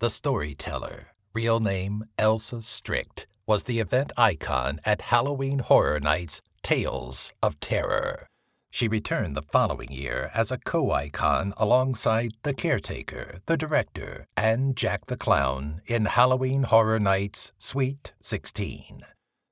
The Storyteller, real name Elsa Strict, was the event icon at Halloween Horror Nights Tales of Terror. She returned the following year as a co icon alongside the caretaker, the director, and Jack the Clown in Halloween Horror Nights Sweet 16.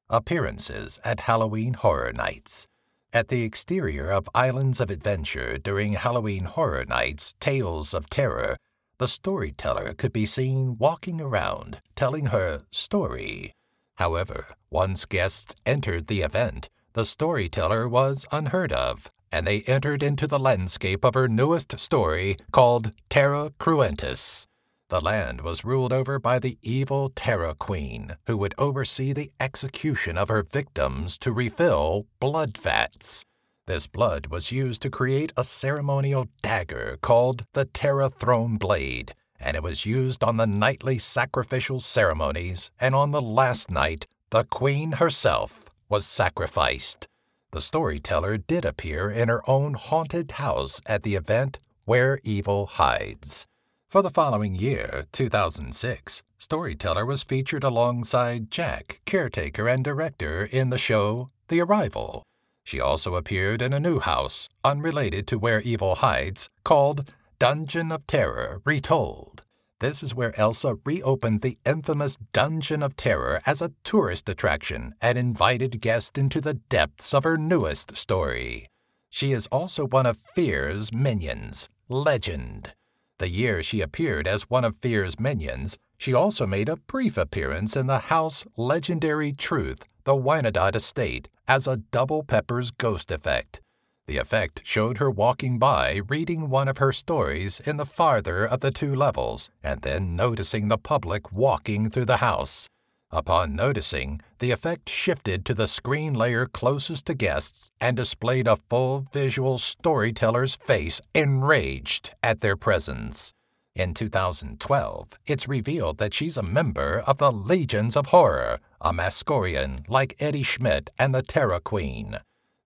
Appearances at Halloween Horror Nights. At the exterior of Islands of Adventure during Halloween Horror Nights Tales of Terror, the storyteller could be seen walking around telling her story. However, once guests entered the event, the storyteller was unheard of, and they entered into the landscape of her newest story called Terra Cruentus. The land was ruled over by the evil Terra Queen, who would oversee the execution of her victims to refill blood vats. This blood was used to create a ceremonial dagger called the Terra Throne Blade, and it was used on the nightly sacrificial ceremonies, and on the last night, the Queen herself was sacrificed. The storyteller did appear in her own haunted house at the event Where Evil Hides. For the following year, 2006, Storyteller was featured alongside Jack, caretaker and director, in the show The Arrival. She also appeared in a new house, unrelated to Where Evil Hides, called Dungeon of Terror Retold. This is where Elsa reopened the infamous Dungeon of Terror as a tourist attraction and invited guests into the depths of her newest story. She is also one of Fear's minions, Legend. The year she appeared as one of Fear's minions, she also made a brief appearance in the house Legendary Truth, the Wyandot estate, as a double peppers ghost effect. The effect showed her walking by reading one of her stories in the farther of the two levels, and then noticing the public walking through the house. Upon noticing, the effect shifted to the screen layer closest to guests and displayed a full visual storyteller's face enraged at their presence. In 2012, it's revealed that she's a member of the Legions of Horror, a Masquerian like Eddie Schmidt and the Terra Queen.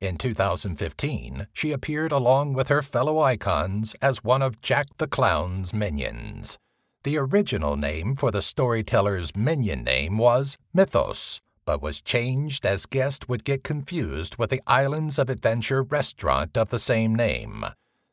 In 2015, she appeared along with her fellow icons as one of Jack the Clown's minions. The original name for the storyteller's minion name was Mythos, but was changed as guests would get confused with the Islands of Adventure restaurant of the same name.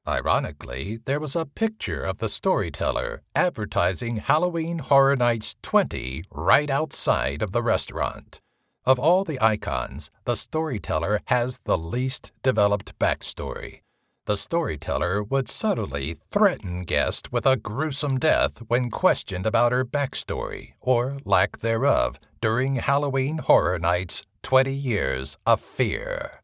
Ironically, there was a picture of the storyteller advertising Halloween Horror Nights 20 right outside of the restaurant. Of all the icons, the storyteller has the least developed backstory. The storyteller would subtly threaten guests with a gruesome death when questioned about her backstory, or lack thereof, during Halloween Horror Nights 20 Years of Fear.